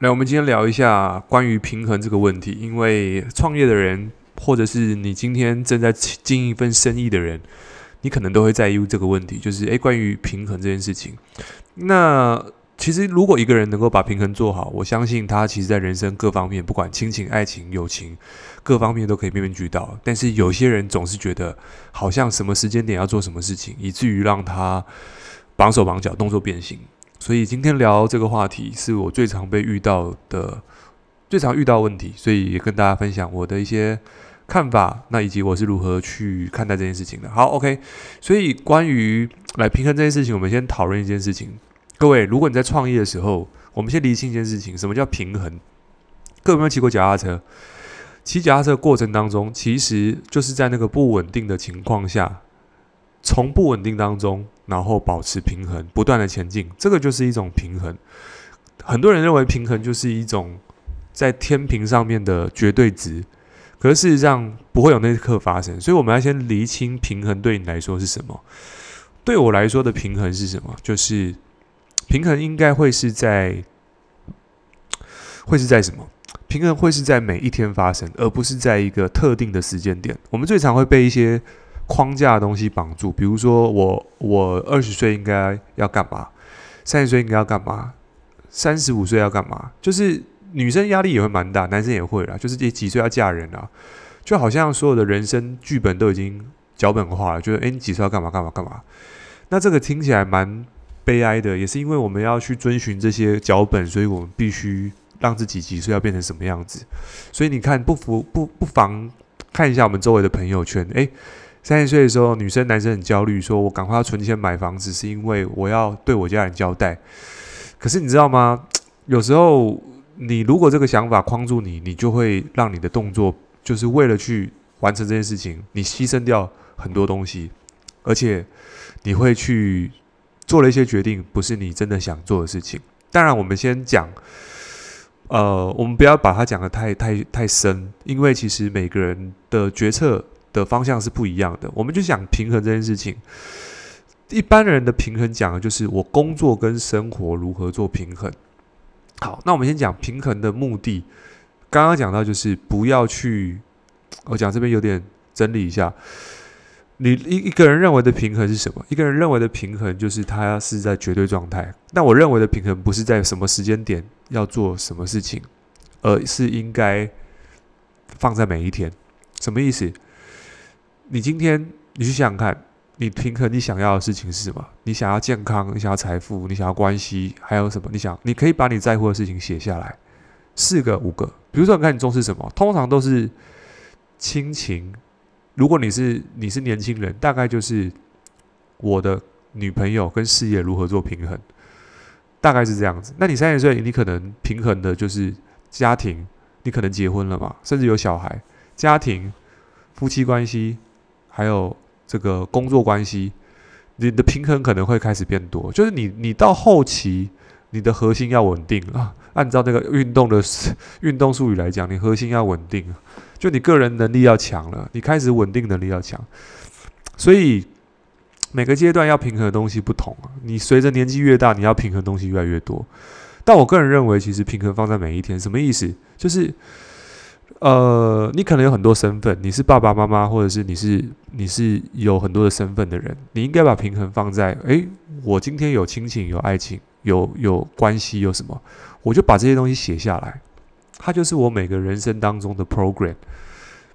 来，我们今天聊一下关于平衡这个问题。因为创业的人，或者是你今天正在经营一份生意的人，你可能都会在意这个问题，就是诶，关于平衡这件事情。那其实，如果一个人能够把平衡做好，我相信他其实在人生各方面，不管亲情、爱情、友情，各方面都可以面面俱到。但是有些人总是觉得，好像什么时间点要做什么事情，以至于让他绑手绑脚，动作变形。所以今天聊这个话题，是我最常被遇到的、最常遇到问题，所以也跟大家分享我的一些看法，那以及我是如何去看待这件事情的。好，OK。所以关于来平衡这件事情，我们先讨论一件事情。各位，如果你在创业的时候，我们先厘清一件事情：什么叫平衡？各位有没有骑过脚踏车？骑脚踏车过程当中，其实就是在那个不稳定的情况下，从不稳定当中，然后保持平衡，不断的前进，这个就是一种平衡。很多人认为平衡就是一种在天平上面的绝对值，可是事实上不会有那一刻发生。所以我们要先厘清平衡对你来说是什么？对我来说的平衡是什么？就是。平衡应该会是在，会是在什么？平衡会是在每一天发生，而不是在一个特定的时间点。我们最常会被一些框架的东西绑住，比如说我我二十岁应该要干嘛，三十岁应该要干嘛，三十五岁要干嘛？就是女生压力也会蛮大，男生也会啦。就是几几岁要嫁人啊？就好像所有的人生剧本都已经脚本化了，就是诶，你几岁要干嘛干嘛干嘛？那这个听起来蛮。悲哀的也是因为我们要去遵循这些脚本，所以我们必须让自己几岁要变成什么样子。所以你看，不服不不妨看一下我们周围的朋友圈。诶，三十岁的时候，女生男生很焦虑，说我赶快要存钱买房子，是因为我要对我家人交代。可是你知道吗？有时候你如果这个想法框住你，你就会让你的动作就是为了去完成这件事情，你牺牲掉很多东西，而且你会去。做了一些决定，不是你真的想做的事情。当然，我们先讲，呃，我们不要把它讲得太太太深，因为其实每个人的决策的方向是不一样的。我们就想平衡这件事情。一般人的平衡讲的就是我工作跟生活如何做平衡。好，那我们先讲平衡的目的。刚刚讲到就是不要去，我讲这边有点整理一下。你一一个人认为的平衡是什么？一个人认为的平衡就是他是在绝对状态。那我认为的平衡不是在什么时间点要做什么事情，而是应该放在每一天。什么意思？你今天你去想想看，你平衡你想要的事情是什么？你想要健康，你想要财富，你想要关系，还有什么？你想，你可以把你在乎的事情写下来，四个、五个。比如说，你看你重视什么？通常都是亲情。如果你是你是年轻人，大概就是我的女朋友跟事业如何做平衡，大概是这样子。那你三十岁，你可能平衡的就是家庭，你可能结婚了嘛，甚至有小孩，家庭、夫妻关系，还有这个工作关系，你的平衡可能会开始变多。就是你你到后期，你的核心要稳定啊。按照那个运动的运动术语来讲，你核心要稳定。就你个人能力要强了，你开始稳定能力要强，所以每个阶段要平衡的东西不同啊。你随着年纪越大，你要平衡东西越来越多。但我个人认为，其实平衡放在每一天，什么意思？就是呃，你可能有很多身份，你是爸爸妈妈，或者是你是你是有很多的身份的人，你应该把平衡放在：诶，我今天有亲情，有爱情，有有关系，有什么？我就把这些东西写下来。它就是我每个人生当中的 program。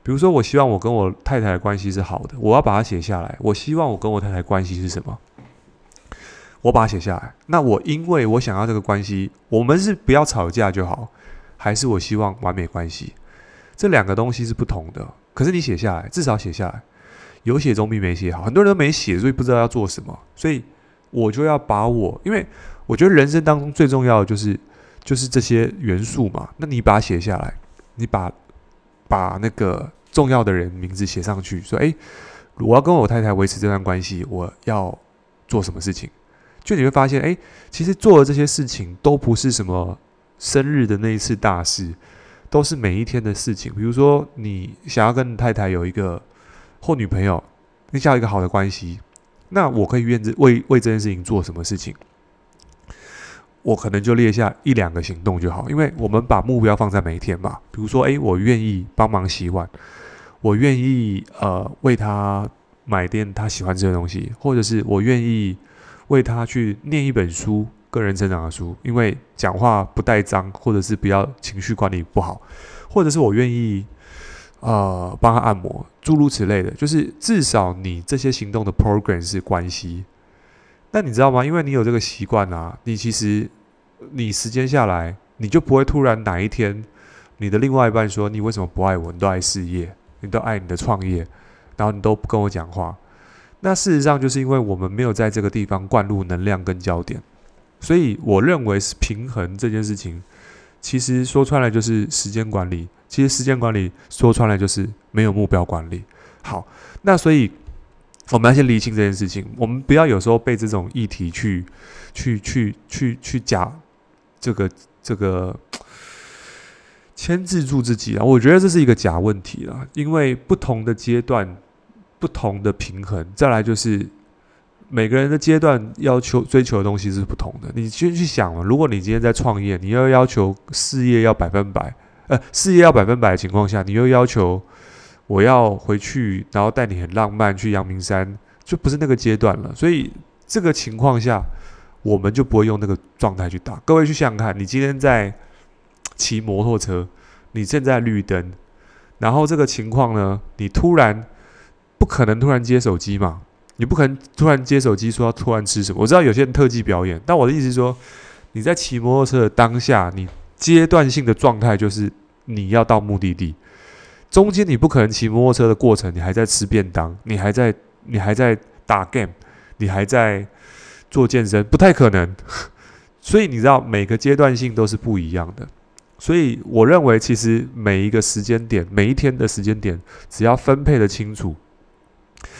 比如说，我希望我跟我太太的关系是好的，我要把它写下来。我希望我跟我太太关系是什么？我把它写下来。那我因为我想要这个关系，我们是不要吵架就好，还是我希望完美关系？这两个东西是不同的。可是你写下来，至少写下来，有写总比没写好。很多人都没写，所以不知道要做什么。所以我就要把我，因为我觉得人生当中最重要的就是。就是这些元素嘛，那你把它写下来，你把把那个重要的人名字写上去，说：“诶，我要跟我太太维持这段关系，我要做什么事情？”就你会发现，诶，其实做的这些事情都不是什么生日的那一次大事，都是每一天的事情。比如说，你想要跟太太有一个或女朋友，你想要一个好的关系，那我可以愿意为为这件事情做什么事情？我可能就列下一两个行动就好，因为我们把目标放在每一天嘛。比如说，诶，我愿意帮忙洗碗，我愿意呃为他买点他喜欢吃的东西，或者是我愿意为他去念一本书，个人成长的书，因为讲话不带脏，或者是不要情绪管理不好，或者是我愿意。呃，帮他按摩，诸如此类的，就是至少你这些行动的 program 是关系。那你知道吗？因为你有这个习惯啊，你其实你时间下来，你就不会突然哪一天，你的另外一半说你为什么不爱我？你都爱事业，你都爱你的创业，然后你都不跟我讲话。那事实上就是因为我们没有在这个地方灌入能量跟焦点，所以我认为是平衡这件事情，其实说穿了就是时间管理。其实时间管理说穿了就是没有目标管理。好，那所以我们要先厘清这件事情。我们不要有时候被这种议题去、去、去、去、去假这个、这个牵制住自己啊！我觉得这是一个假问题啊，因为不同的阶段、不同的平衡，再来就是每个人的阶段要求、追求的东西是不同的。你先去想了，如果你今天在创业，你要要求事业要百分百。呃，事业要百分百的情况下，你又要求我要回去，然后带你很浪漫去阳明山，就不是那个阶段了。所以这个情况下，我们就不会用那个状态去打。各位去想想看，你今天在骑摩托车，你正在绿灯，然后这个情况呢，你突然不可能突然接手机嘛？你不可能突然接手机说要突然吃什么？我知道有些人特技表演，但我的意思是说，你在骑摩托车的当下，你阶段性的状态就是。你要到目的地，中间你不可能骑摩托车的过程，你还在吃便当，你还在你还在打 game，你还在做健身，不太可能。所以你知道每个阶段性都是不一样的。所以我认为，其实每一个时间点，每一天的时间点，只要分配得清楚，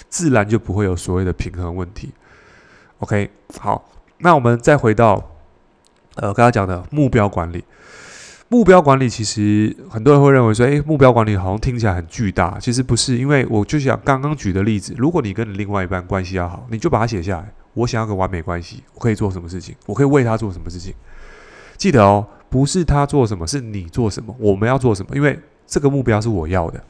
自然就不会有所谓的平衡问题。OK，好，那我们再回到呃刚刚讲的目标管理。目标管理其实很多人会认为说，诶，目标管理好像听起来很巨大，其实不是。因为我就想刚刚举的例子，如果你跟你另外一半关系要好，你就把它写下来。我想要个完美关系，我可以做什么事情？我可以为他做什么事情？记得哦，不是他做什么，是你做什么。我们要做什么？因为这个目标是我要的。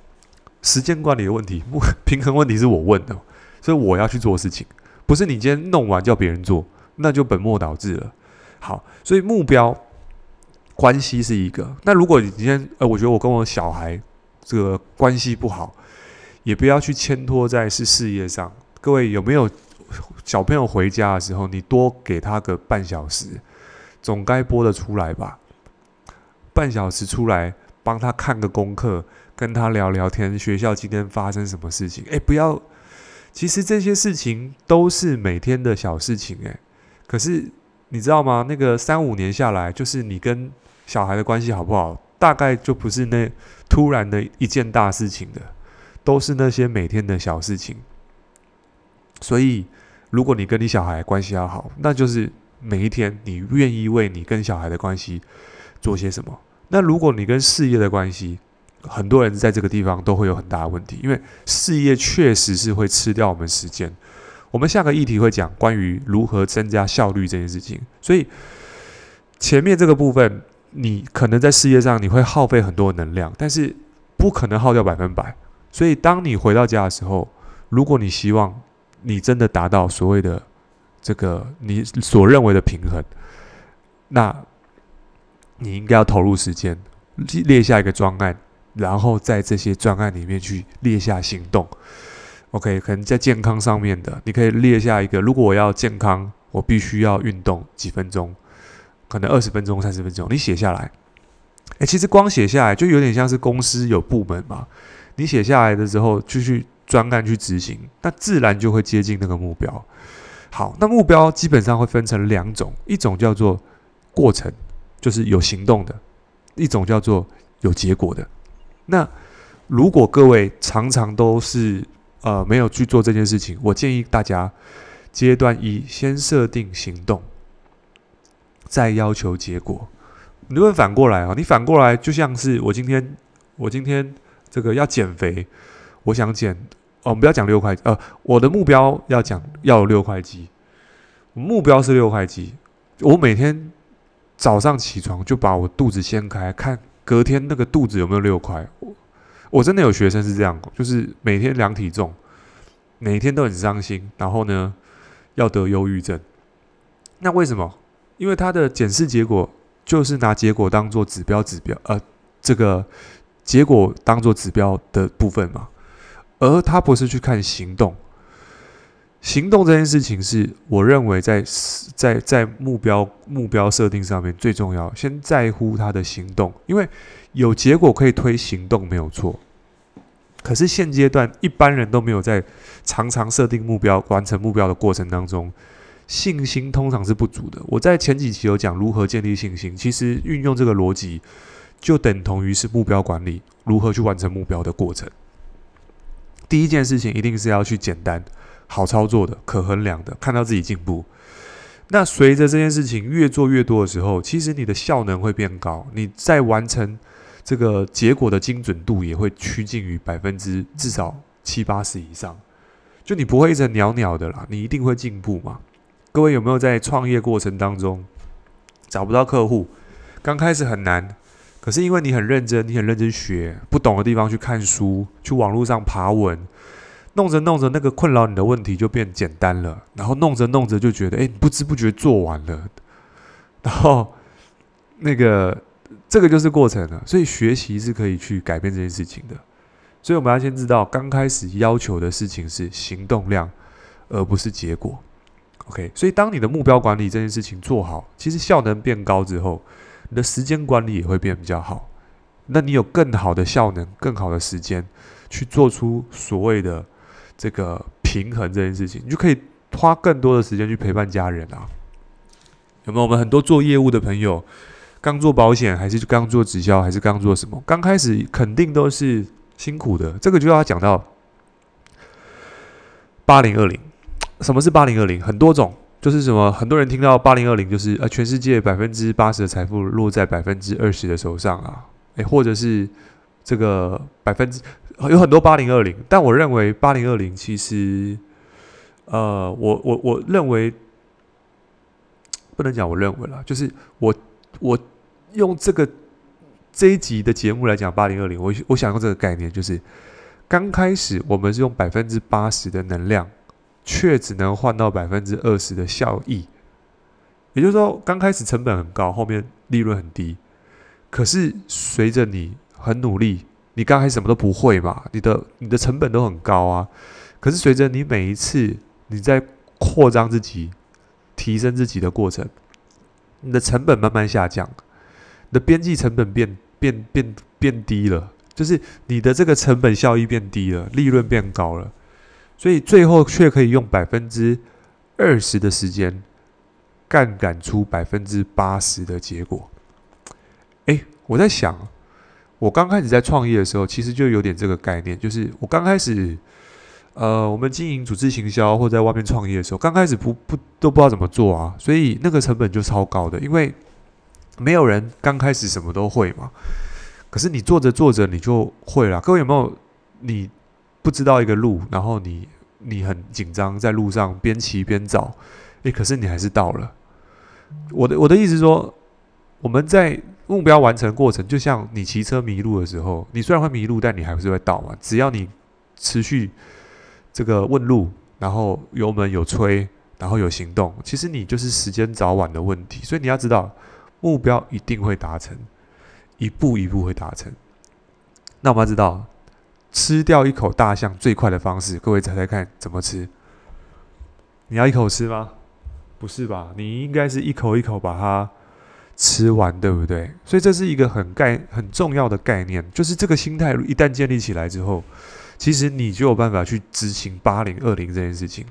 时间管理的问题，平衡问题是我问的，所以我要去做事情，不是你今天弄完叫别人做，那就本末倒置了。好，所以目标。关系是一个，那如果你今天，呃，我觉得我跟我小孩这个关系不好，也不要去牵拖在是事业上。各位有没有小朋友回家的时候，你多给他个半小时，总该播得出来吧？半小时出来帮他看个功课，跟他聊聊天，学校今天发生什么事情？诶，不要，其实这些事情都是每天的小事情，诶，可是你知道吗？那个三五年下来，就是你跟小孩的关系好不好，大概就不是那突然的一件大事情的，都是那些每天的小事情。所以，如果你跟你小孩关系要好，那就是每一天你愿意为你跟小孩的关系做些什么。那如果你跟事业的关系，很多人在这个地方都会有很大的问题，因为事业确实是会吃掉我们时间。我们下个议题会讲关于如何增加效率这件事情，所以前面这个部分。你可能在事业上你会耗费很多能量，但是不可能耗掉百分百。所以当你回到家的时候，如果你希望你真的达到所谓的这个你所认为的平衡，那你应该要投入时间，列下一个专案，然后在这些专案里面去列下行动。OK，可能在健康上面的，你可以列下一个，如果我要健康，我必须要运动几分钟。可能二十分钟、三十分钟，你写下来。诶，其实光写下来就有点像是公司有部门嘛。你写下来的时候，就去专案去执行，那自然就会接近那个目标。好，那目标基本上会分成两种，一种叫做过程，就是有行动的；一种叫做有结果的。那如果各位常常都是呃没有去做这件事情，我建议大家阶段一先设定行动。再要求结果，你会反过来啊？你反过来就像是我今天，我今天这个要减肥，我想减哦，我们不要讲六块呃，我的目标要讲要有六块肌，目标是六块肌，我每天早上起床就把我肚子掀开，看隔天那个肚子有没有六块。我我真的有学生是这样，就是每天量体重，每天都很伤心，然后呢要得忧郁症。那为什么？因为他的检视结果就是拿结果当做指标，指标呃这个结果当做指标的部分嘛，而他不是去看行动。行动这件事情是我认为在在在目标目标设定上面最重要，先在乎他的行动，因为有结果可以推行动没有错。可是现阶段一般人都没有在常常设定目标、完成目标的过程当中，信心通常是不足的。我在前几期有讲如何建立信心，其实运用这个逻辑就等同于是目标管理，如何去完成目标的过程。第一件事情一定是要去简单。好操作的、可衡量的，看到自己进步。那随着这件事情越做越多的时候，其实你的效能会变高，你在完成这个结果的精准度也会趋近于百分之至少七八十以上。就你不会一直鸟鸟的啦，你一定会进步嘛。各位有没有在创业过程当中找不到客户？刚开始很难，可是因为你很认真，你很认真学，不懂的地方去看书，去网络上爬文。弄着弄着，那个困扰你的问题就变简单了，然后弄着弄着就觉得，哎，不知不觉做完了，然后那个这个就是过程了。所以学习是可以去改变这件事情的。所以我们要先知道，刚开始要求的事情是行动量，而不是结果。OK，所以当你的目标管理这件事情做好，其实效能变高之后，你的时间管理也会变比较好。那你有更好的效能，更好的时间去做出所谓的。这个平衡这件事情，你就可以花更多的时间去陪伴家人啊。有没有？我们很多做业务的朋友，刚做保险，还是刚做直销，还是刚做什么？刚开始肯定都是辛苦的。这个就要讲到八零二零。什么是八零二零？很多种，就是什么？很多人听到八零二零，就是呃，全世界百分之八十的财富落在百分之二十的手上啊。诶，或者是这个百分之。有很多八零二零，但我认为八零二零其实，呃，我我我认为不能讲我认为啦，就是我我用这个这一集的节目来讲八零二零，我我想用这个概念，就是刚开始我们是用百分之八十的能量，却只能换到百分之二十的效益，也就是说，刚开始成本很高，后面利润很低，可是随着你很努力。你刚开始什么都不会嘛，你的你的成本都很高啊。可是随着你每一次你在扩张自己、提升自己的过程，你的成本慢慢下降，你的边际成本变变变变低了，就是你的这个成本效益变低了，利润变高了，所以最后却可以用百分之二十的时间杠杆出百分之八十的结果。诶，我在想。我刚开始在创业的时候，其实就有点这个概念，就是我刚开始，呃，我们经营组织行销或在外面创业的时候，刚开始不不都不知道怎么做啊，所以那个成本就超高的，因为没有人刚开始什么都会嘛。可是你做着做着你就会了。各位有没有你不知道一个路，然后你你很紧张，在路上边骑边找，诶，可是你还是到了。我的我的意思说，我们在。目标完成过程就像你骑车迷路的时候，你虽然会迷路，但你还是会到嘛。只要你持续这个问路，然后油门有催，然后有行动，其实你就是时间早晚的问题。所以你要知道，目标一定会达成，一步一步会达成。那我们要知道，吃掉一口大象最快的方式，各位猜猜看怎么吃？你要一口吃吗？不是吧？你应该是一口一口把它。吃完对不对？所以这是一个很概很重要的概念，就是这个心态一旦建立起来之后，其实你就有办法去执行八零二零这件事情。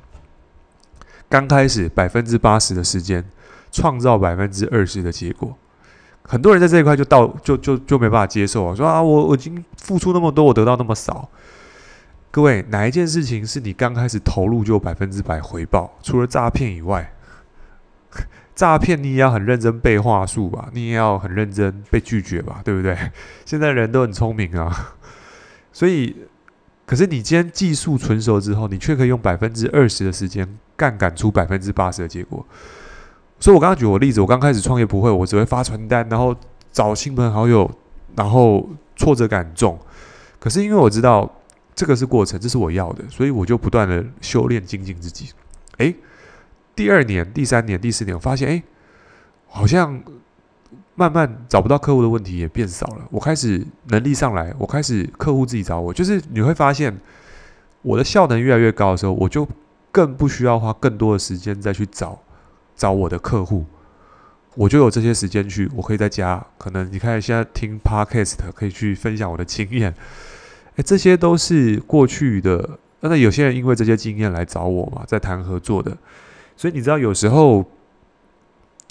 刚开始百分之八十的时间，创造百分之二十的结果。很多人在这一块就到就就就没办法接受啊，说啊我我已经付出那么多，我得到那么少。各位，哪一件事情是你刚开始投入就百分之百回报？除了诈骗以外。诈骗你也要很认真背话术吧，你也要很认真被拒绝吧，对不对？现在人都很聪明啊，所以，可是你今天技术纯熟之后，你却可以用百分之二十的时间杠杆出百分之八十的结果。所以我刚刚举我例子，我刚开始创业不会，我只会发传单，然后找亲朋好友，然后挫折感重。可是因为我知道这个是过程，这是我要的，所以我就不断的修炼精进自己。诶，第二年、第三年、第四年，我发现，诶，好像慢慢找不到客户的问题也变少了。我开始能力上来，我开始客户自己找我，就是你会发现我的效能越来越高的时候，我就更不需要花更多的时间再去找。找我的客户，我就有这些时间去，我可以在家。可能你看现在听 Podcast，可以去分享我的经验。诶，这些都是过去的。那有些人因为这些经验来找我嘛，在谈合作的。所以你知道，有时候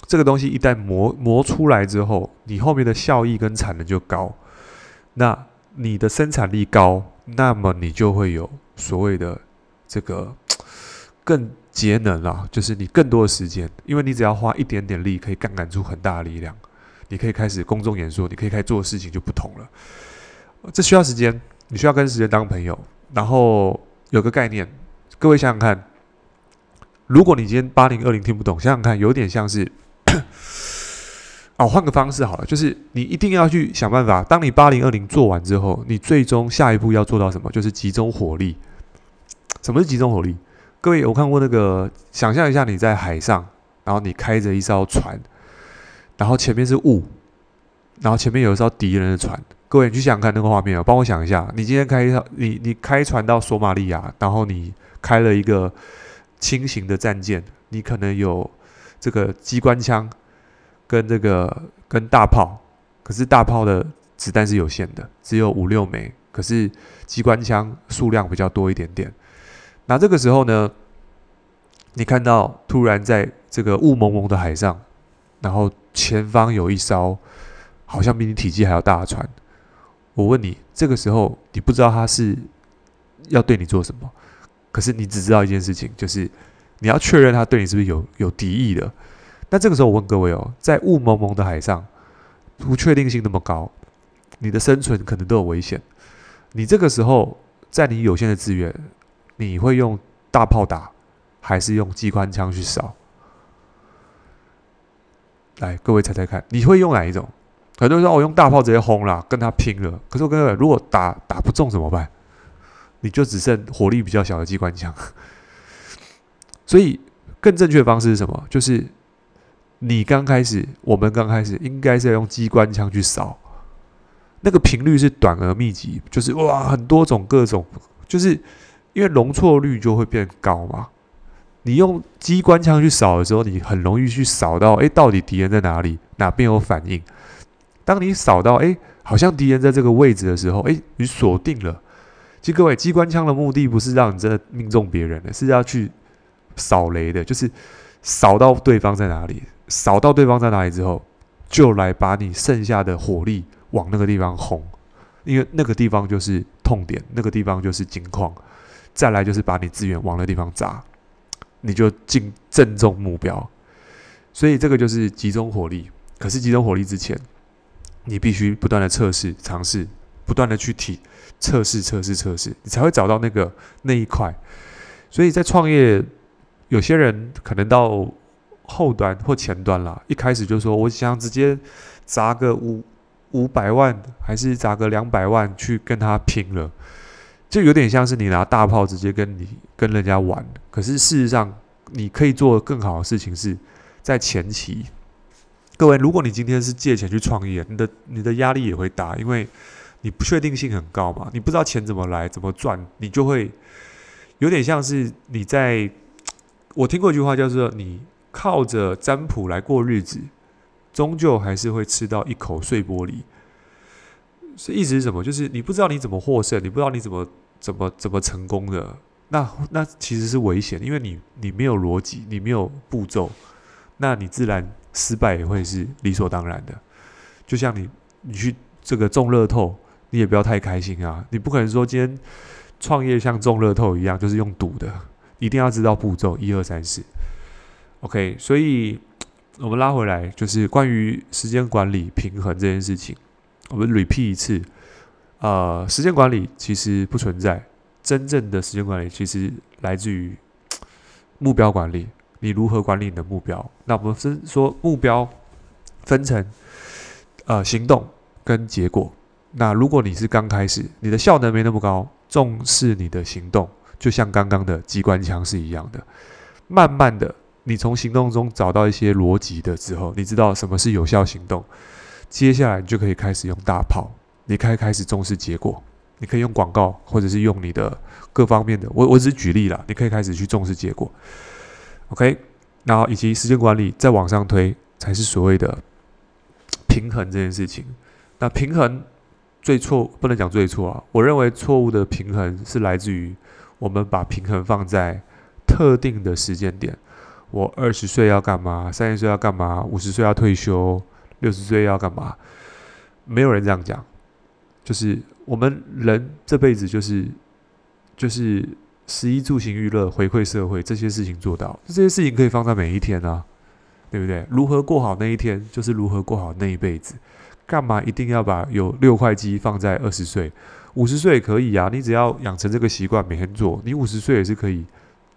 这个东西一旦磨磨出来之后，你后面的效益跟产能就高。那你的生产力高，那么你就会有所谓的这个 更。节能啦，就是你更多的时间，因为你只要花一点点力，可以杠杆出很大的力量。你可以开始公众演说，你可以开始做的事情就不同了。这需要时间，你需要跟时间当朋友。然后有个概念，各位想想看，如果你今天八零二零听不懂，想想看，有点像是，哦，换个方式好了，就是你一定要去想办法。当你八零二零做完之后，你最终下一步要做到什么？就是集中火力。什么是集中火力？各位有看过那个？想象一下，你在海上，然后你开着一艘船，然后前面是雾，然后前面有一艘敌人的船。各位，你去想想看那个画面哦，帮我想一下。你今天开一艘，你你开船到索马利亚，然后你开了一个轻型的战舰，你可能有这个机关枪跟这个跟大炮，可是大炮的子弹是有限的，只有五六枚，可是机关枪数量比较多一点点。那这个时候呢，你看到突然在这个雾蒙蒙的海上，然后前方有一艘好像比你体积还要大的船。我问你，这个时候你不知道他是要对你做什么，可是你只知道一件事情，就是你要确认他对你是不是有有敌意的。那这个时候我问各位哦，在雾蒙蒙的海上，不确定性那么高，你的生存可能都有危险。你这个时候在你有限的资源。你会用大炮打，还是用机关枪去扫？来，各位猜猜看，你会用哪一种？很多人说我用大炮直接轰了，跟他拼了。可是我跟各位，如果打打不中怎么办？你就只剩火力比较小的机关枪。所以，更正确的方式是什么？就是你刚开始，我们刚开始应该是要用机关枪去扫，那个频率是短而密集，就是哇，很多种各种，就是。因为容错率就会变高嘛，你用机关枪去扫的时候，你很容易去扫到，哎，到底敌人在哪里，哪边有反应？当你扫到，哎，好像敌人在这个位置的时候，哎，你锁定了。其实各位，机关枪的目的不是让你真的命中别人的，是要去扫雷的，就是扫到对方在哪里，扫到对方在哪里之后，就来把你剩下的火力往那个地方轰，因为那个地方就是痛点，那个地方就是金矿。再来就是把你资源往那地方砸，你就进正中目标。所以这个就是集中火力。可是集中火力之前，你必须不断的测试、尝试，不断的去体测试、测试、测试，你才会找到那个那一块。所以在创业，有些人可能到后端或前端啦，一开始就说我想直接砸个五五百万，还是砸个两百万去跟他拼了。就有点像是你拿大炮直接跟你跟人家玩，可是事实上你可以做更好的事情是在前期。各位，如果你今天是借钱去创业，你的你的压力也会大，因为你不确定性很高嘛，你不知道钱怎么来怎么赚，你就会有点像是你在。我听过一句话叫做“你靠着占卜来过日子，终究还是会吃到一口碎玻璃”。是意思是什么？就是你不知道你怎么获胜，你不知道你怎么怎么怎么成功的，那那其实是危险，因为你你没有逻辑，你没有步骤，那你自然失败也会是理所当然的。就像你你去这个中乐透，你也不要太开心啊，你不可能说今天创业像中乐透一样，就是用赌的，一定要知道步骤，一二三四。OK，所以我们拉回来，就是关于时间管理平衡这件事情。我们 repeat 一次，呃，时间管理其实不存在，真正的时间管理其实来自于目标管理你如何管理你的目标？那我们是说目标分成呃行动跟结果。那如果你是刚开始，你的效能没那么高，重视你的行动，就像刚刚的机关枪是一样的。慢慢的，你从行动中找到一些逻辑的之后，你知道什么是有效行动，接下来你就可以开始用大炮，你可以开始重视结果。你可以用广告，或者是用你的各方面的，我我只是举例啦，你可以开始去重视结果，OK，然后以及时间管理再往上推，才是所谓的平衡这件事情。那平衡最错不能讲最错啊，我认为错误的平衡是来自于我们把平衡放在特定的时间点。我二十岁要干嘛？三十岁要干嘛？五十岁要退休？六十岁要干嘛？没有人这样讲。就是我们人这辈子就是就是食衣住行娱乐回馈社会这些事情做到，这些事情可以放在每一天啊，对不对？如何过好那一天，就是如何过好那一辈子。干嘛一定要把有六块肌放在二十岁？五十岁也可以啊，你只要养成这个习惯，每天做，你五十岁也是可以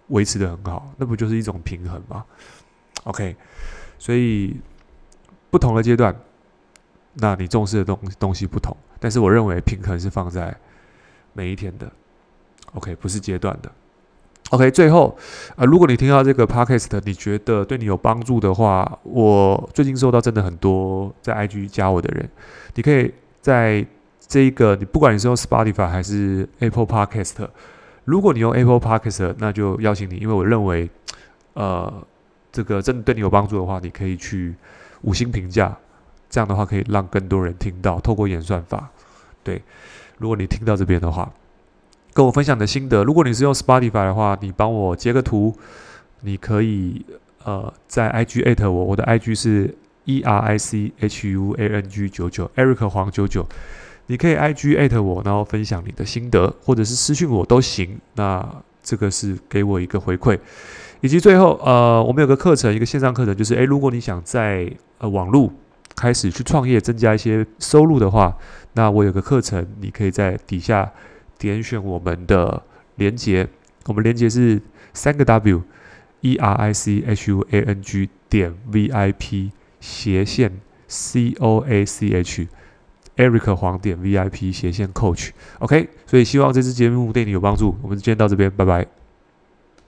维持的很好。那不就是一种平衡吗？OK，所以不同的阶段。那你重视的东东西不同，但是我认为平衡是放在每一天的，OK，不是阶段的，OK。最后，呃，如果你听到这个 Podcast，你觉得对你有帮助的话，我最近收到真的很多在 IG 加我的人，你可以在这一个，你不管你是用 Spotify 还是 Apple Podcast，如果你用 Apple Podcast，那就邀请你，因为我认为，呃，这个真的对你有帮助的话，你可以去五星评价。这样的话可以让更多人听到，透过演算法。对，如果你听到这边的话，跟我分享的心得。如果你是用 Spotify 的话，你帮我截个图，你可以呃在 IG 艾特我，我的 IG 是 E R I C H U A N G 九九，Eric 黄九九。你可以 IG 艾特我，然后分享你的心得，或者是私讯我都行。那这个是给我一个回馈，以及最后呃，我们有个课程，一个线上课程，就是诶，如果你想在呃网络。开始去创业，增加一些收入的话，那我有个课程，你可以在底下点选我们的连接。我们连接是三个 W E R I C H U A N G 点 V I P 斜线 C O A C H Eric 黄点 V I P 斜线 Coach。OK，所以希望这支节目对你有帮助。我们今天到这边，拜拜。